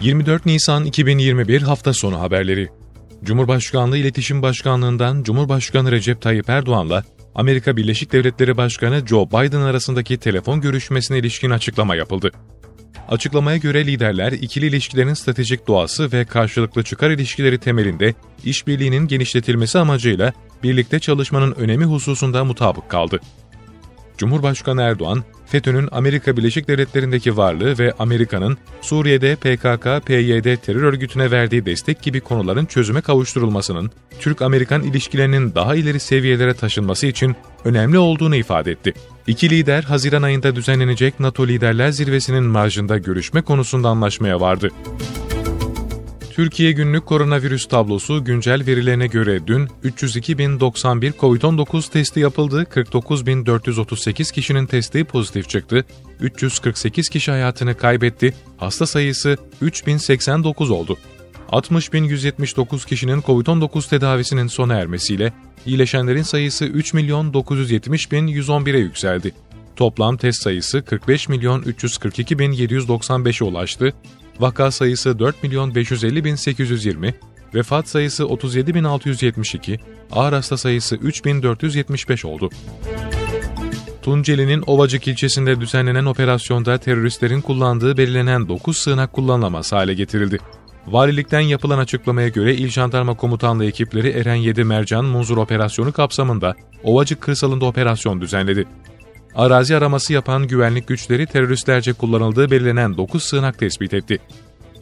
24 Nisan 2021 hafta sonu haberleri. Cumhurbaşkanlığı İletişim Başkanlığından Cumhurbaşkanı Recep Tayyip Erdoğan'la Amerika Birleşik Devletleri Başkanı Joe Biden arasındaki telefon görüşmesine ilişkin açıklama yapıldı. Açıklamaya göre liderler ikili ilişkilerin stratejik doğası ve karşılıklı çıkar ilişkileri temelinde işbirliğinin genişletilmesi amacıyla birlikte çalışmanın önemi hususunda mutabık kaldı. Cumhurbaşkanı Erdoğan, FETÖ'nün Amerika Birleşik Devletleri'ndeki varlığı ve Amerika'nın Suriye'de PKK-PYD terör örgütüne verdiği destek gibi konuların çözüme kavuşturulmasının, Türk-Amerikan ilişkilerinin daha ileri seviyelere taşınması için önemli olduğunu ifade etti. İki lider, Haziran ayında düzenlenecek NATO Liderler Zirvesi'nin marjında görüşme konusunda anlaşmaya vardı. Türkiye günlük koronavirüs tablosu güncel verilerine göre dün 302.091 COVID-19 testi yapıldı, 49.438 kişinin testi pozitif çıktı, 348 kişi hayatını kaybetti, hasta sayısı 3089 oldu. 60.179 kişinin COVID-19 tedavisinin sona ermesiyle iyileşenlerin sayısı 3.970.111'e yükseldi. Toplam test sayısı 45.342.795'e ulaştı, vaka sayısı 4 milyon 550 bin 820, vefat sayısı 37 bin 672, ağır hasta sayısı 3475 oldu. Tunceli'nin Ovacık ilçesinde düzenlenen operasyonda teröristlerin kullandığı belirlenen 9 sığınak kullanılamaz hale getirildi. Valilikten yapılan açıklamaya göre İl Jandarma Komutanlığı ekipleri Eren 7 Mercan Munzur operasyonu kapsamında Ovacık kırsalında operasyon düzenledi. Arazi araması yapan güvenlik güçleri teröristlerce kullanıldığı belirlenen 9 sığınak tespit etti.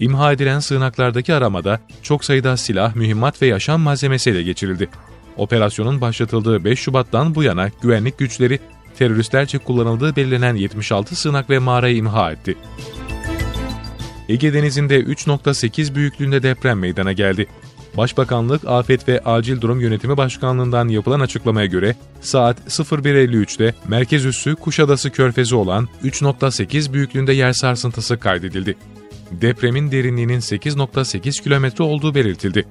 İmha edilen sığınaklardaki aramada çok sayıda silah, mühimmat ve yaşam malzemesi ele geçirildi. Operasyonun başlatıldığı 5 Şubat'tan bu yana güvenlik güçleri teröristlerce kullanıldığı belirlenen 76 sığınak ve mağarayı imha etti. Ege Denizi'nde 3.8 büyüklüğünde deprem meydana geldi. Başbakanlık Afet ve Acil Durum Yönetimi Başkanlığı'ndan yapılan açıklamaya göre saat 01.53'te merkez üssü Kuşadası Körfezi olan 3.8 büyüklüğünde yer sarsıntısı kaydedildi. Depremin derinliğinin 8.8 kilometre olduğu belirtildi.